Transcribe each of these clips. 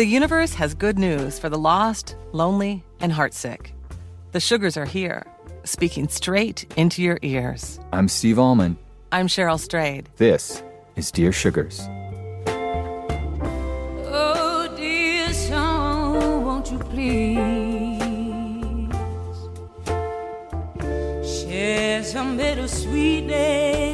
The universe has good news for the lost, lonely, and heartsick. The sugars are here, speaking straight into your ears. I'm Steve Almond. I'm Cheryl Strayed. This is Dear Sugars. Oh, dear song, won't you please share some bittersweet days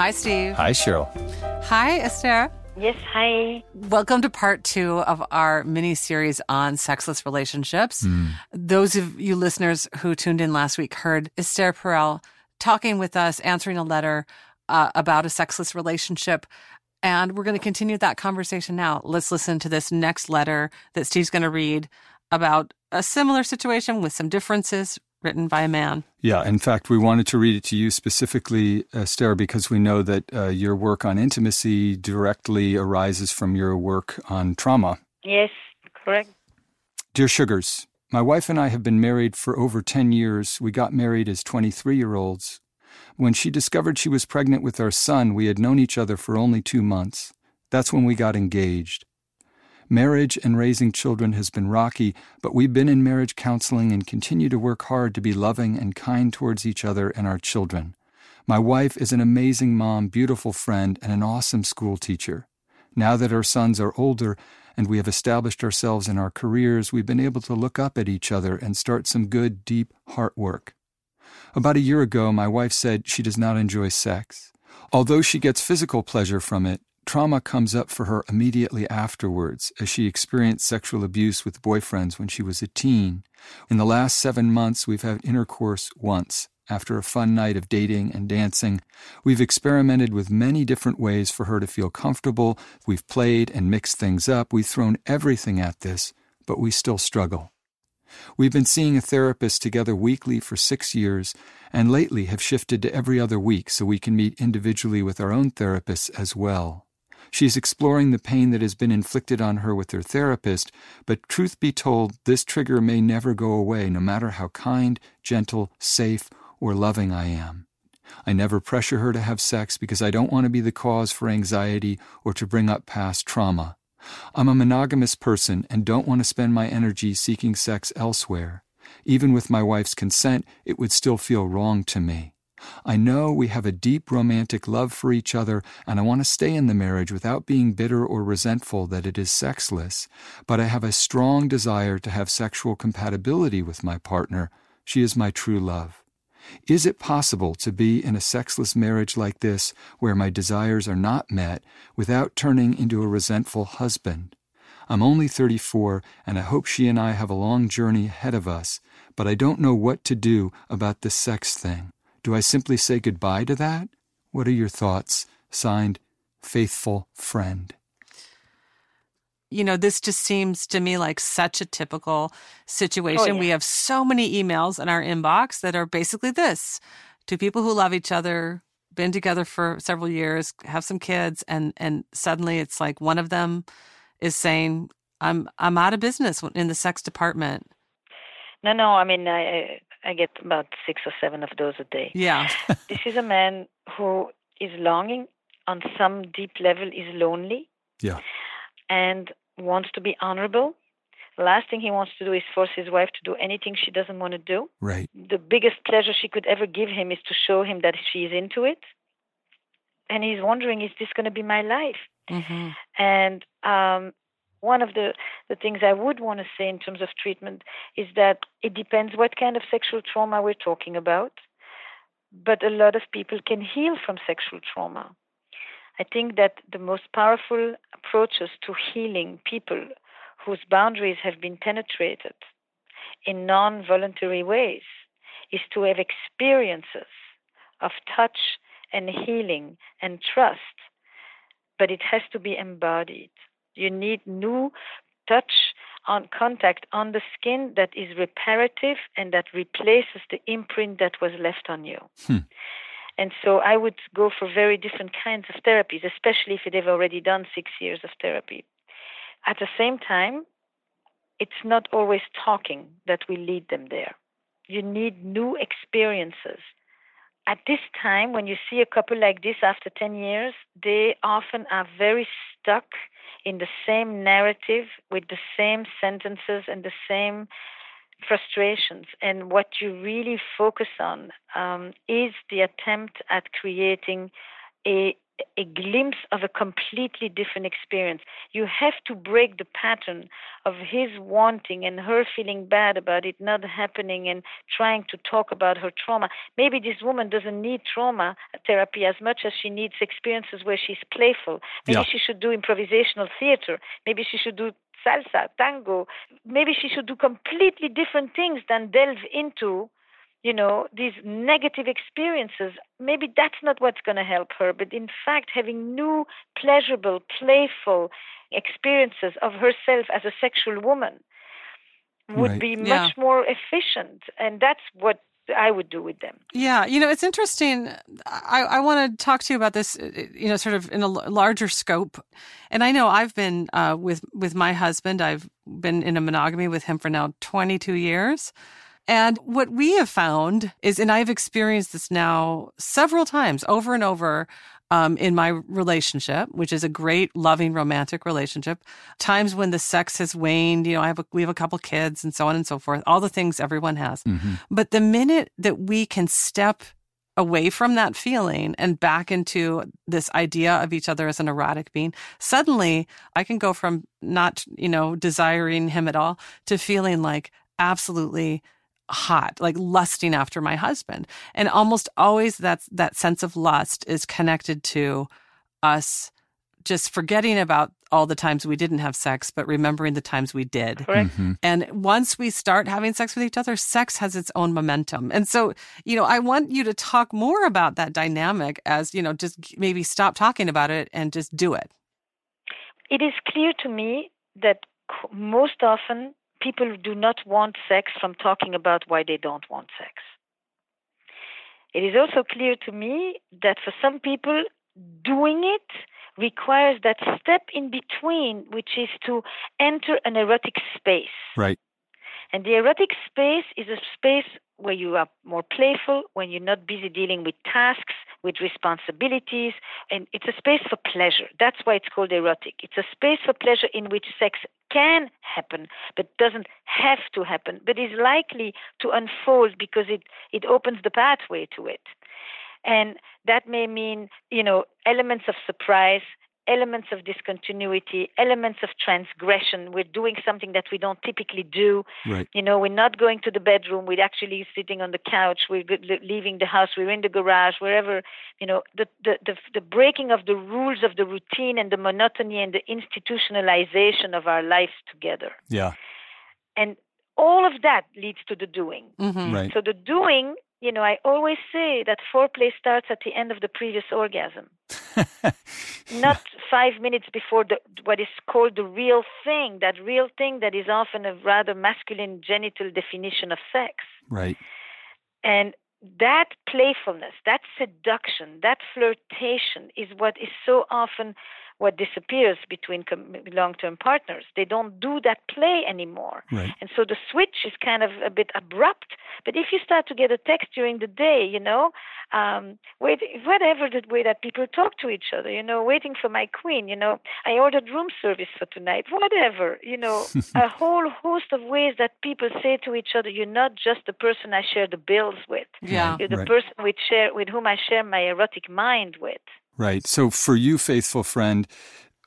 Hi, Steve. Hi, Cheryl. Hi, Esther. Yes, hi. Welcome to part two of our mini series on sexless relationships. Those of you listeners who tuned in last week heard Esther Perel talking with us, answering a letter uh, about a sexless relationship. And we're going to continue that conversation now. Let's listen to this next letter that Steve's going to read about a similar situation with some differences written by a man. Yeah, in fact, we wanted to read it to you specifically, Esther, because we know that uh, your work on intimacy directly arises from your work on trauma. Yes, correct. Dear Sugars, my wife and I have been married for over 10 years. We got married as 23 year olds. When she discovered she was pregnant with our son, we had known each other for only two months. That's when we got engaged. Marriage and raising children has been rocky, but we've been in marriage counseling and continue to work hard to be loving and kind towards each other and our children. My wife is an amazing mom, beautiful friend, and an awesome school teacher. Now that our sons are older and we have established ourselves in our careers, we've been able to look up at each other and start some good, deep heart work. About a year ago, my wife said she does not enjoy sex. Although she gets physical pleasure from it, trauma comes up for her immediately afterwards as she experienced sexual abuse with boyfriends when she was a teen. In the last seven months, we've had intercourse once. After a fun night of dating and dancing, we've experimented with many different ways for her to feel comfortable. We've played and mixed things up. We've thrown everything at this, but we still struggle. We've been seeing a therapist together weekly for six years, and lately have shifted to every other week so we can meet individually with our own therapists as well. She's exploring the pain that has been inflicted on her with her therapist, but truth be told, this trigger may never go away, no matter how kind, gentle, safe, or loving I am. I never pressure her to have sex because I don't want to be the cause for anxiety or to bring up past trauma. I'm a monogamous person and don't want to spend my energy seeking sex elsewhere. Even with my wife's consent, it would still feel wrong to me. I know we have a deep romantic love for each other, and I want to stay in the marriage without being bitter or resentful that it is sexless, but I have a strong desire to have sexual compatibility with my partner. She is my true love. Is it possible to be in a sexless marriage like this, where my desires are not met, without turning into a resentful husband? I'm only 34, and I hope she and I have a long journey ahead of us, but I don't know what to do about the sex thing. Do I simply say goodbye to that? What are your thoughts? Signed, Faithful Friend. You know, this just seems to me like such a typical situation. Oh, yeah. We have so many emails in our inbox that are basically this to people who love each other, been together for several years, have some kids, and and suddenly it's like one of them is saying, "I'm I'm out of business in the sex department." No, no, I mean, I, I get about six or seven of those a day. Yeah, This is a man who is longing on some deep level, is lonely, Yeah. and wants to be honorable. Last thing he wants to do is force his wife to do anything she doesn't want to do. Right. The biggest pleasure she could ever give him is to show him that she's into it. And he's wondering, is this going to be my life? hmm And um, one of the, the things I would want to say in terms of treatment is that it depends what kind of sexual trauma we're talking about. But a lot of people can heal from sexual trauma. I think that the most powerful approaches to healing people whose boundaries have been penetrated in non voluntary ways is to have experiences of touch and healing and trust, but it has to be embodied. You need new touch on contact on the skin that is reparative and that replaces the imprint that was left on you. Hmm. And so I would go for very different kinds of therapies, especially if they've already done six years of therapy. At the same time, it's not always talking that will lead them there. You need new experiences. At this time, when you see a couple like this after 10 years, they often are very stuck in the same narrative with the same sentences and the same frustrations. And what you really focus on um, is the attempt at creating a a glimpse of a completely different experience. You have to break the pattern of his wanting and her feeling bad about it not happening and trying to talk about her trauma. Maybe this woman doesn't need trauma therapy as much as she needs experiences where she's playful. Maybe yeah. she should do improvisational theater. Maybe she should do salsa, tango. Maybe she should do completely different things than delve into you know, these negative experiences, maybe that's not what's going to help her. But in fact, having new, pleasurable, playful experiences of herself as a sexual woman would right. be much yeah. more efficient. And that's what I would do with them. Yeah, you know, it's interesting. I, I want to talk to you about this, you know, sort of in a larger scope. And I know I've been uh, with with my husband. I've been in a monogamy with him for now twenty two years. And what we have found is, and I've experienced this now several times over and over um, in my relationship, which is a great, loving, romantic relationship. Times when the sex has waned, you know, I have a, we have a couple kids and so on and so forth, all the things everyone has. Mm-hmm. But the minute that we can step away from that feeling and back into this idea of each other as an erotic being, suddenly I can go from not, you know, desiring him at all to feeling like absolutely hot, like lusting after my husband. And almost always that's that sense of lust is connected to us just forgetting about all the times we didn't have sex, but remembering the times we did. Mm-hmm. And once we start having sex with each other, sex has its own momentum. And so, you know, I want you to talk more about that dynamic as, you know, just maybe stop talking about it and just do it. It is clear to me that most often people do not want sex from talking about why they don't want sex. It is also clear to me that for some people, doing it requires that step in between, which is to enter an erotic space. Right. And the erotic space is a space where you are more playful, when you're not busy dealing with tasks, with responsibilities, and it's a space for pleasure. That's why it's called erotic. It's a space for pleasure in which sex can happen, but doesn't have to happen, but is likely to unfold because it, it opens the pathway to it. And that may mean, you know, elements of surprise, elements of discontinuity, elements of transgression. We're doing something that we don't typically do. Right. You know, we're not going to the bedroom. We're actually sitting on the couch. We're leaving the house. We're in the garage, wherever. You know, the, the, the, the breaking of the rules of the routine and the monotony and the institutionalization of our lives together. Yeah. And all of that leads to the doing. Mm-hmm. Right. So the doing you know, I always say that foreplay starts at the end of the previous orgasm, not five minutes before the, what is called the real thing, that real thing that is often a rather masculine genital definition of sex. Right. And that playfulness, that seduction, that flirtation is what is so often what disappears between long-term partners. They don't do that play anymore, right. and so the switch is kind of a bit abrupt. But if you start to get a text during the day, you know, um, wait, whatever the way that people talk to each other, you know, waiting for my queen, you know, I ordered room service for tonight, whatever, you know, a whole host of ways that people say to each other, you're not just the person I share the bills with, yeah, you're the right. person with share with whom I share my erotic mind with. Right. So for you, faithful friend,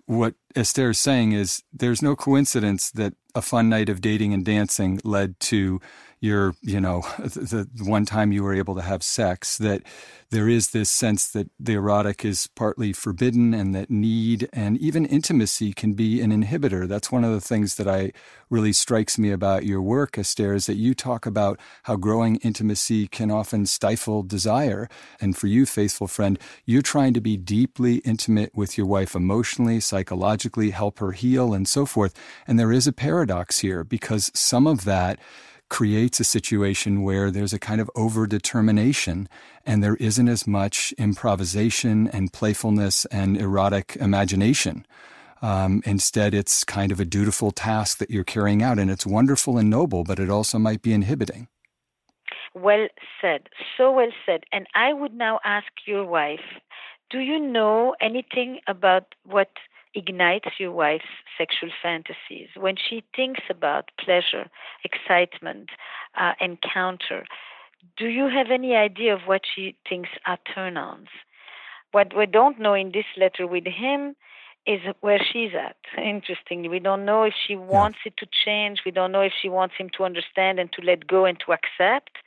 what Esther is saying is there's no coincidence that a fun night of dating and dancing led to your, you know, the, the, one time you were able to have sex, that there is this sense that the erotic is partly forbidden and that need and even intimacy can be an inhibitor. That's one of the things that I really strikes me about your work, Esther, is that you talk about how growing intimacy can often stifle desire. And for you, faithful friend, you're trying to be deeply intimate with your wife emotionally, psychologically, help her heal, and so forth. And there is a paradox here because some of that creates a situation where there's a kind of overdetermination and there isn't as much improvisation and playfulness and erotic imagination. Um, instead, it's kind of a dutiful task that you're carrying out, and it's wonderful and noble, but it also might be inhibiting. Well said, so well said. And I would now ask your wife do you know anything about what ignites your wife's sexual fantasies? When she thinks about pleasure, excitement, uh, encounter, do you have any idea of what she thinks are turn ons? What we don't know in this letter with him is where she's at. Interestingly, we don't know if she wants yeah. it to change. We don't know if she wants him to understand and to let go and to accept.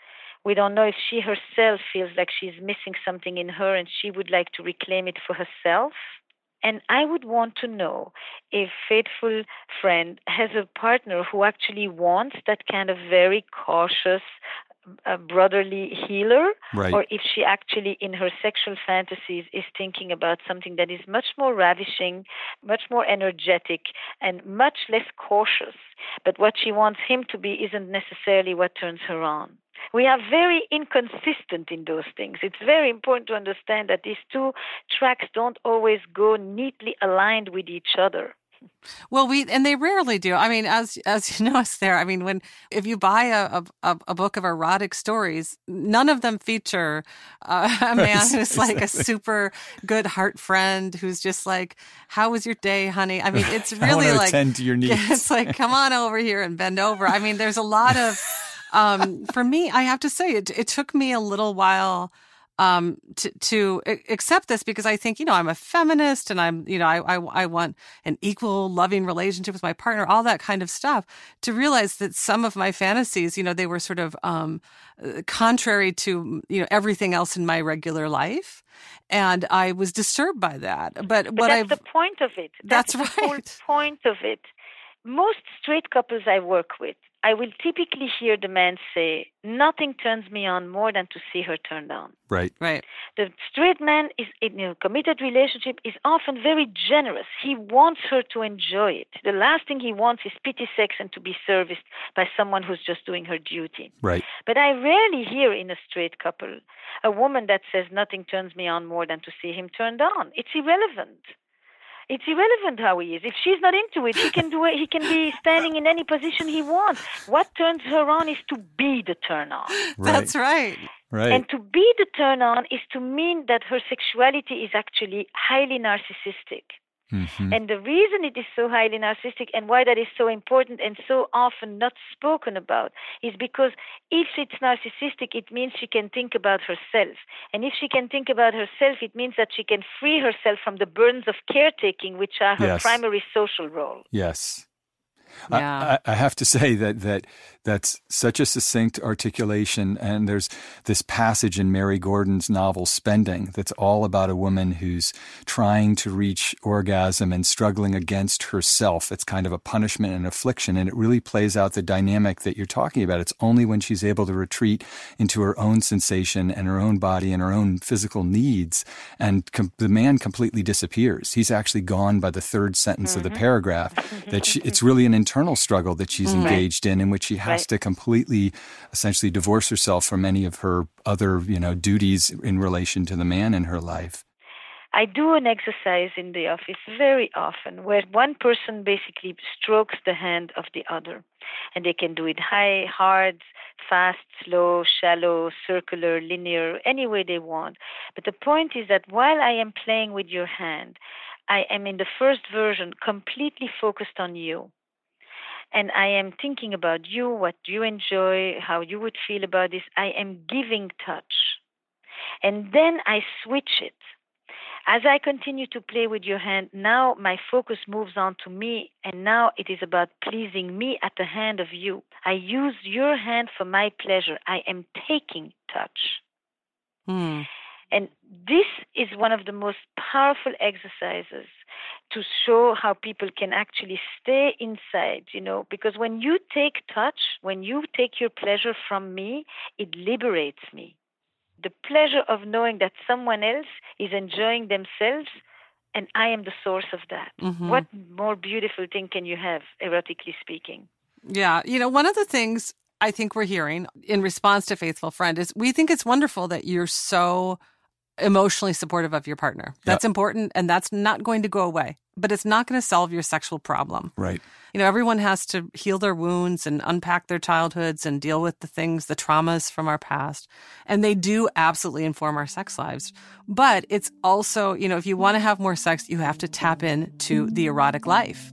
We don't know if she herself feels like she's missing something in her and she would like to reclaim it for herself. And I would want to know if faithful friend has a partner who actually wants that kind of very cautious, a brotherly healer, right. or if she actually, in her sexual fantasies, is thinking about something that is much more ravishing, much more energetic, and much less cautious. But what she wants him to be isn't necessarily what turns her on. We are very inconsistent in those things. It's very important to understand that these two tracks don't always go neatly aligned with each other. Well, we and they rarely do. I mean, as as you know, Esther. I mean, when if you buy a a, a book of erotic stories, none of them feature uh, a man who's like a super good heart friend who's just like, "How was your day, honey?" I mean, it's really like attend to your needs. It's like, "Come on over here and bend over." I mean, there's a lot of um, for me, I have to say, it, it took me a little while um, to, to accept this because I think, you know, I'm a feminist and I'm, you know, I, I, I, want an equal loving relationship with my partner, all that kind of stuff to realize that some of my fantasies, you know, they were sort of, um, uh, contrary to, you know, everything else in my regular life. And I was disturbed by that. But, but what that's I've, the point of it. That's, that's right. The point of it. Most straight couples I work with, I will typically hear the man say, Nothing turns me on more than to see her turned on. Right. Right. The straight man is in a committed relationship is often very generous. He wants her to enjoy it. The last thing he wants is pity sex and to be serviced by someone who's just doing her duty. Right. But I rarely hear in a straight couple a woman that says nothing turns me on more than to see him turned on. It's irrelevant it's irrelevant how he is. If she's not into it, he can do it. He can be standing in any position he wants. What turns her on is to be the turn on. Right. That's right. Right. And to be the turn on is to mean that her sexuality is actually highly narcissistic. Mm-hmm. And the reason it is so highly narcissistic and why that is so important and so often not spoken about is because if it's narcissistic, it means she can think about herself. And if she can think about herself, it means that she can free herself from the burdens of caretaking, which are her yes. primary social role. Yes. Yeah. I, I, have to say that that that's such a succinct articulation, and there's this passage in Mary Gordon's novel Spending that's all about a woman who's trying to reach orgasm and struggling against herself. It's kind of a punishment and affliction, and it really plays out the dynamic that you're talking about. It's only when she's able to retreat into her own sensation and her own body and her own physical needs, and com- the man completely disappears. He's actually gone by the third sentence mm-hmm. of the mm-hmm. paragraph. That she, it's really an internal struggle that she's mm-hmm. engaged in, in which she has right. to completely, essentially, divorce herself from any of her other, you know, duties in relation to the man in her life. I do an exercise in the office very often where one person basically strokes the hand of the other. And they can do it high, hard, fast, slow, shallow, circular, linear, any way they want. But the point is that while I am playing with your hand, I am in the first version completely focused on you and I am thinking about you, what you enjoy, how you would feel about this. I am giving touch. And then I switch it. As I continue to play with your hand, now my focus moves on to me, and now it is about pleasing me at the hand of you. I use your hand for my pleasure. I am taking touch. Hmm. And this is one of the most powerful exercises to show how people can actually stay inside, you know, because when you take touch, when you take your pleasure from me, it liberates me. The pleasure of knowing that someone else is enjoying themselves and I am the source of that. Mm-hmm. What more beautiful thing can you have, erotically speaking? Yeah. You know, one of the things I think we're hearing in response to Faithful Friend is we think it's wonderful that you're so emotionally supportive of your partner. That's yep. important and that's not going to go away, but it's not going to solve your sexual problem. Right. You know, everyone has to heal their wounds and unpack their childhoods and deal with the things, the traumas from our past. And they do absolutely inform our sex lives. But it's also, you know, if you want to have more sex, you have to tap into the erotic life.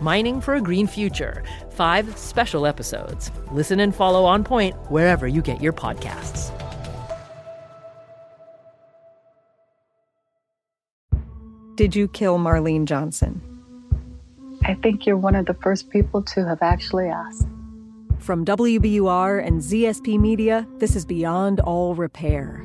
Mining for a Green Future. Five special episodes. Listen and follow On Point wherever you get your podcasts. Did you kill Marlene Johnson? I think you're one of the first people to have actually asked. From WBUR and ZSP Media, this is Beyond All Repair,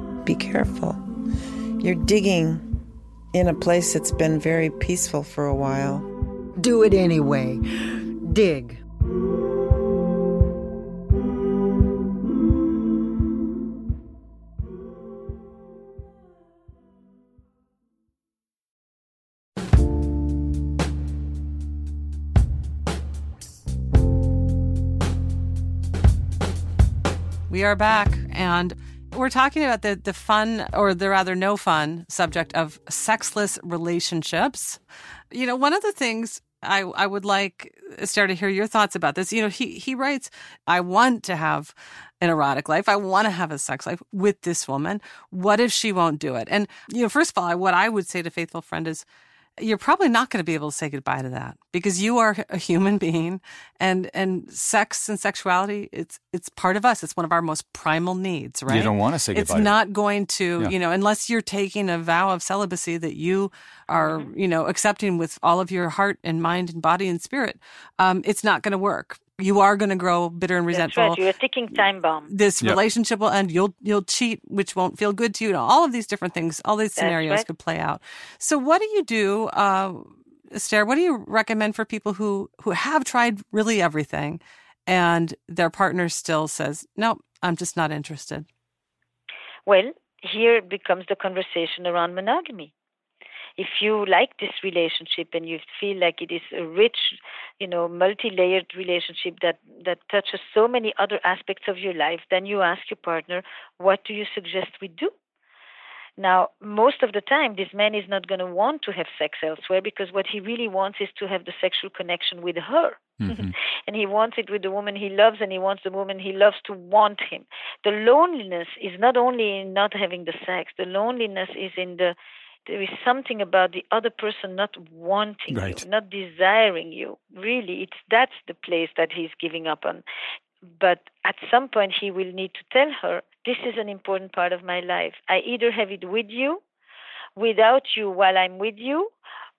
Be careful. You're digging in a place that's been very peaceful for a while. Do it anyway. Dig. We are back and we're talking about the the fun or the rather no fun subject of sexless relationships. You know, one of the things I I would like uh, Esther to hear your thoughts about this. You know, he he writes, I want to have an erotic life. I want to have a sex life with this woman. What if she won't do it? And you know, first of all, what I would say to faithful friend is you're probably not going to be able to say goodbye to that because you are a human being and and sex and sexuality it's it's part of us it's one of our most primal needs right you don't want to say goodbye it's not going to yeah. you know unless you're taking a vow of celibacy that you are mm-hmm. you know accepting with all of your heart and mind and body and spirit um, it's not going to work you are going to grow bitter and resentful. That's right. You're a ticking time bomb. This yep. relationship will end. You'll you'll cheat, which won't feel good to you. All of these different things, all these scenarios right. could play out. So, what do you do, uh, Esther? What do you recommend for people who who have tried really everything, and their partner still says, "No, I'm just not interested." Well, here becomes the conversation around monogamy if you like this relationship and you feel like it is a rich, you know, multi-layered relationship that that touches so many other aspects of your life, then you ask your partner, "What do you suggest we do?" Now, most of the time, this man is not going to want to have sex elsewhere because what he really wants is to have the sexual connection with her. Mm-hmm. and he wants it with the woman he loves, and he wants the woman he loves to want him. The loneliness is not only in not having the sex, the loneliness is in the there is something about the other person not wanting right. you, not desiring you. Really, it's that's the place that he's giving up on. But at some point, he will need to tell her, "This is an important part of my life. I either have it with you, without you while I'm with you,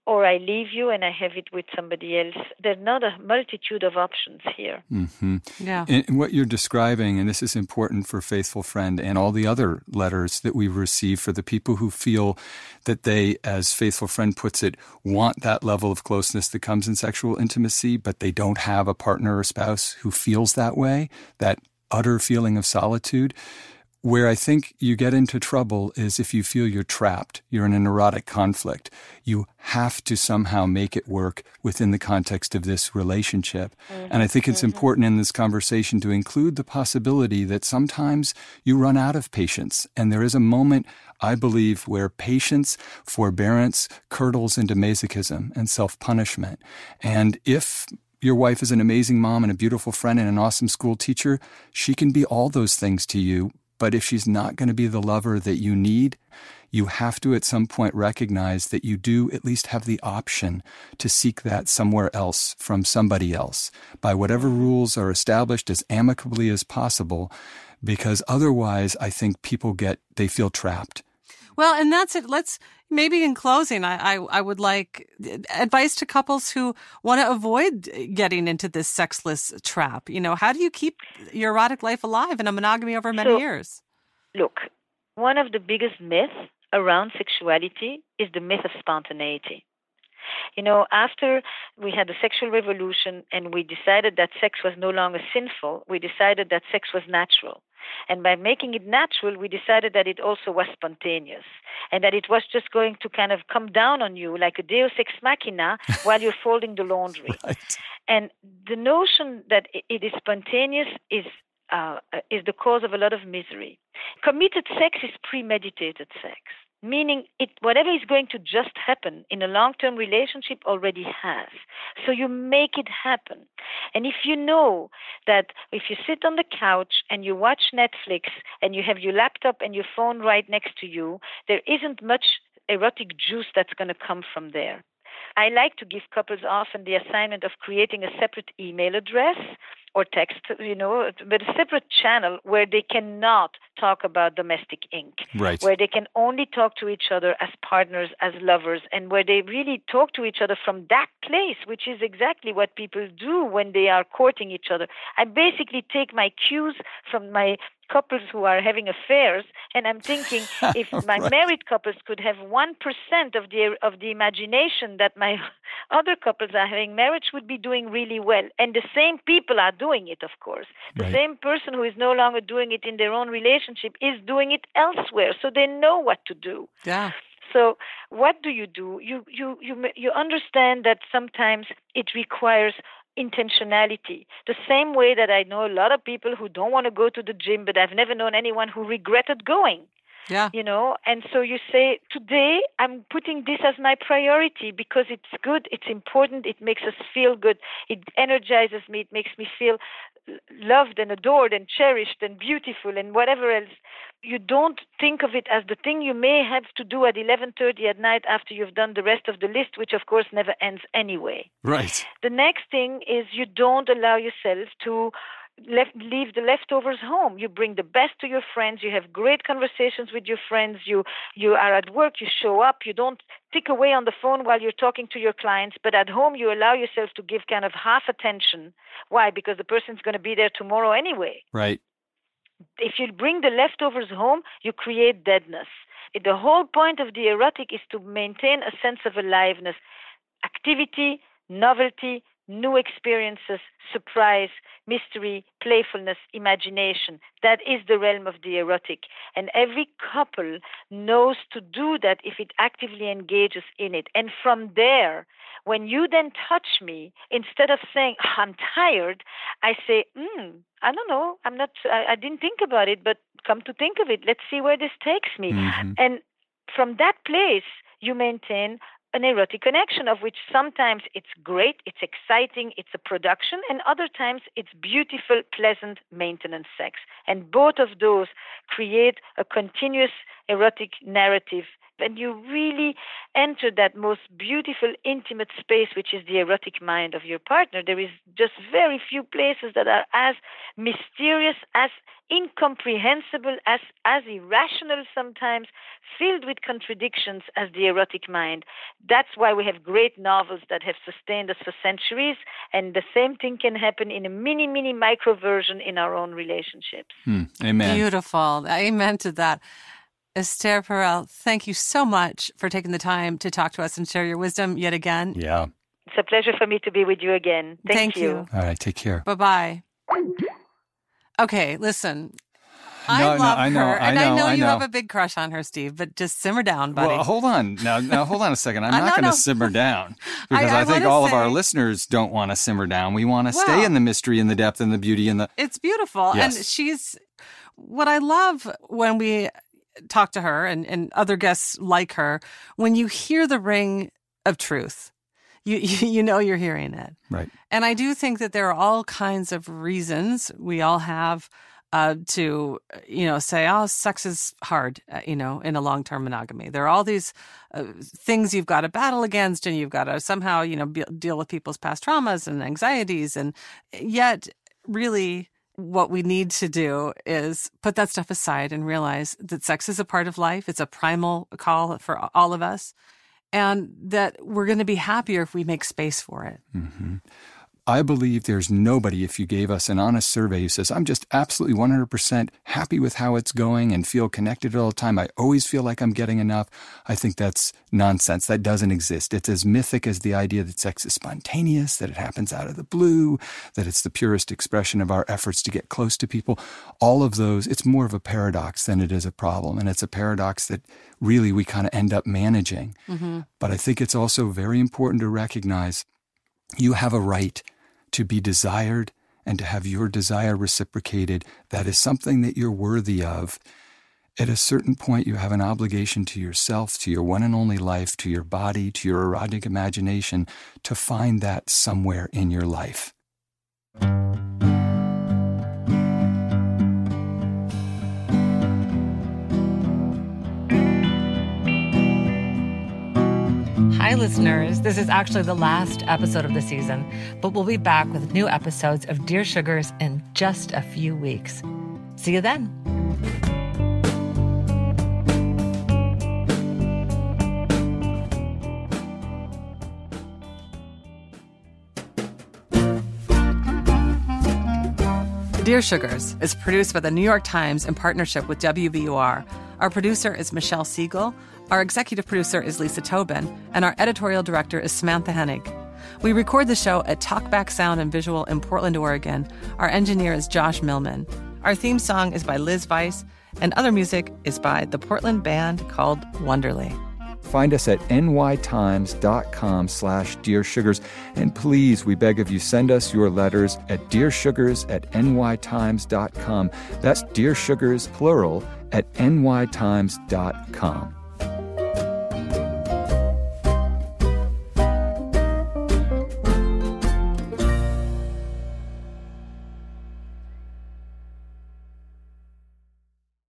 or I leave you and I have it with somebody else. There's not a multitude of options here. Mm-hmm. Yeah. And what you're describing, and this is important for Faithful Friend and all the other letters that we receive for the people who feel that they, as Faithful Friend puts it, want that level of closeness that comes in sexual intimacy, but they don't have a partner or spouse who feels that way, that utter feeling of solitude. Where I think you get into trouble is if you feel you're trapped, you're in a neurotic conflict. You have to somehow make it work within the context of this relationship. Mm-hmm. And I think it's mm-hmm. important in this conversation to include the possibility that sometimes you run out of patience. And there is a moment, I believe, where patience, forbearance curdles into masochism and self punishment. And if your wife is an amazing mom and a beautiful friend and an awesome school teacher, she can be all those things to you, but if she's not going to be the lover that you need, you have to at some point recognize that you do at least have the option to seek that somewhere else from somebody else by whatever rules are established as amicably as possible, because otherwise I think people get, they feel trapped. Well, and that's it. Let's maybe in closing, I, I, I, would like advice to couples who want to avoid getting into this sexless trap. You know, how do you keep your erotic life alive in a monogamy over many so, years? Look, one of the biggest myths around sexuality is the myth of spontaneity. You know, after we had the sexual revolution and we decided that sex was no longer sinful, we decided that sex was natural. And by making it natural, we decided that it also was spontaneous and that it was just going to kind of come down on you like a deus ex machina while you're folding the laundry. Right. And the notion that it is spontaneous is uh, is the cause of a lot of misery. Committed sex is premeditated sex meaning it whatever is going to just happen in a long-term relationship already has. So you make it happen. And if you know that if you sit on the couch and you watch netflix and you have your laptop and your phone right next to you there isn't much erotic juice that's going to come from there. I like to give couples often the assignment of creating a separate email address or text, you know, but a separate channel where they cannot talk about domestic ink. Right. Where they can only talk to each other as partners, as lovers, and where they really talk to each other from that place, which is exactly what people do when they are courting each other. I basically take my cues from my couples who are having affairs and i'm thinking if my right. married couples could have 1% of the of the imagination that my other couples are having marriage would be doing really well and the same people are doing it of course the Right. same person who is no longer doing it in their own relationship is doing it elsewhere so they know what to do Yeah. so what do you do you you you you understand that sometimes it requires intentionality. The same way that I know a lot of people who don't want to go to the gym, but I've never known anyone who regretted going. Yeah. You know, and so you say, today I'm putting this as my priority because it's good, it's important, it makes us feel good, it energizes me, it makes me feel loved and adored and cherished and beautiful and whatever else you don't think of it as the thing you may have to do at 11:30 at night after you've done the rest of the list which of course never ends anyway Right. the next thing is you don't allow yourself to left, leave the leftovers home. You bring the best to your friends. You have great conversations with your friends. You you are at work. You show up. You don't tick away on the phone while you're talking to your clients. But at home, you allow yourself to give kind of half attention. Why? Because the person's going to be there tomorrow anyway. Right. If you bring the leftovers home, you create deadness. The whole point of the erotic is to maintain a sense of aliveness, activity, novelty, new experiences, surprise, mystery, playfulness, imagination. That is the realm of the erotic. And every couple knows to do that if it actively engages in it. And from there, when you then touch me, instead of saying, oh, I'm tired, I say, hmm, I don't know, I'm not, I, I didn't think about it, but come to think of it, let's see where this takes me. Mhm. And from that place, you maintain an erotic connection of which sometimes it's great, it's exciting, it's a production, and other times it's beautiful, pleasant maintenance sex. And both of those create a continuous erotic narrative and you really enter that most beautiful, intimate space, which is the erotic mind of your partner, there is just very few places that are as mysterious, as incomprehensible, as, as irrational sometimes, filled with contradictions as the erotic mind. That's why we have great novels that have sustained us for centuries, and the same thing can happen in a mini, mini micro version in our own relationships. Hmm. Amen. Beautiful. Amen to that. Esther Perel, thank you so much for taking the time to talk to us and share your wisdom yet again. Yeah. It's a pleasure for me to be with you again. Thank, Thank you. All right. Take care. Bye bye. Okay, listen. I No, no, love I know, her, I and I know, know you have a big crush on her, Steve. But just simmer down, buddy. Well, hold on. Now, now hold on a second. I'm not no, going to no. simmer down because I I, think wanna all of our listeners don't want to simmer down. We want to stay in the mystery and the depth and the beauty and the. It's beautiful. And she's what I love when we talk to her and, and other guests like her, when you hear the ring of truth, you, you know you're hearing it. Right. And I do think that there are all kinds of reasons we all have uh, to, you know, say, oh, sex is hard, uh, you know, in a long term monogamy. There are all these uh, things you've got to battle against, and you've got to somehow, you know, be, deal with people's past traumas and anxieties. And yet, really, what we need to do is put that stuff aside and realize that sex is a part of life. It's a primal call for all of us. And that we're going to be happier if we make space for it. hmm I believe there's nobody, if you gave us an honest survey, who says, I'm just absolutely 100% happy with how it's going and feel connected all the time. I always feel like I'm getting enough. I think that's nonsense. That doesn't exist. It's as mythic as the idea that sex is spontaneous, that it happens out of the blue, that it's the purest expression of our efforts to get close to people. All of those, it's more of a paradox than it is a problem. And it's a paradox that really we kind of end up managing. Mm-hmm. But I think it's also very important to recognize you have a right to be desired and to have your desire reciprocated. That is something that you're worthy of. At a certain point, you have an obligation to yourself, to your one and only life, to your body, to your erotic imagination, to find that somewhere in your life. Hi, listeners. This is actually the last episode of the season, but we'll be back with new episodes of Dear Sugars in just a few weeks. See you then. Dear Sugars is produced by the New York Times in partnership with WBUR. Our producer is Michelle Siegel, our executive producer is Lisa Tobin, and our editorial director is Samantha Henig. We record the show at Talkback Sound and Visual in Portland, Oregon. Our engineer is Josh Millman. Our theme song is by Liz Weiss, and other music is by the Portland band called Wonderly. Find us at nytimes.com slash Dear Sugars. And please, we beg of you, send us your letters at dearsugars at nytimes.com. That's Dear Sugars, plural, at nytimes.com.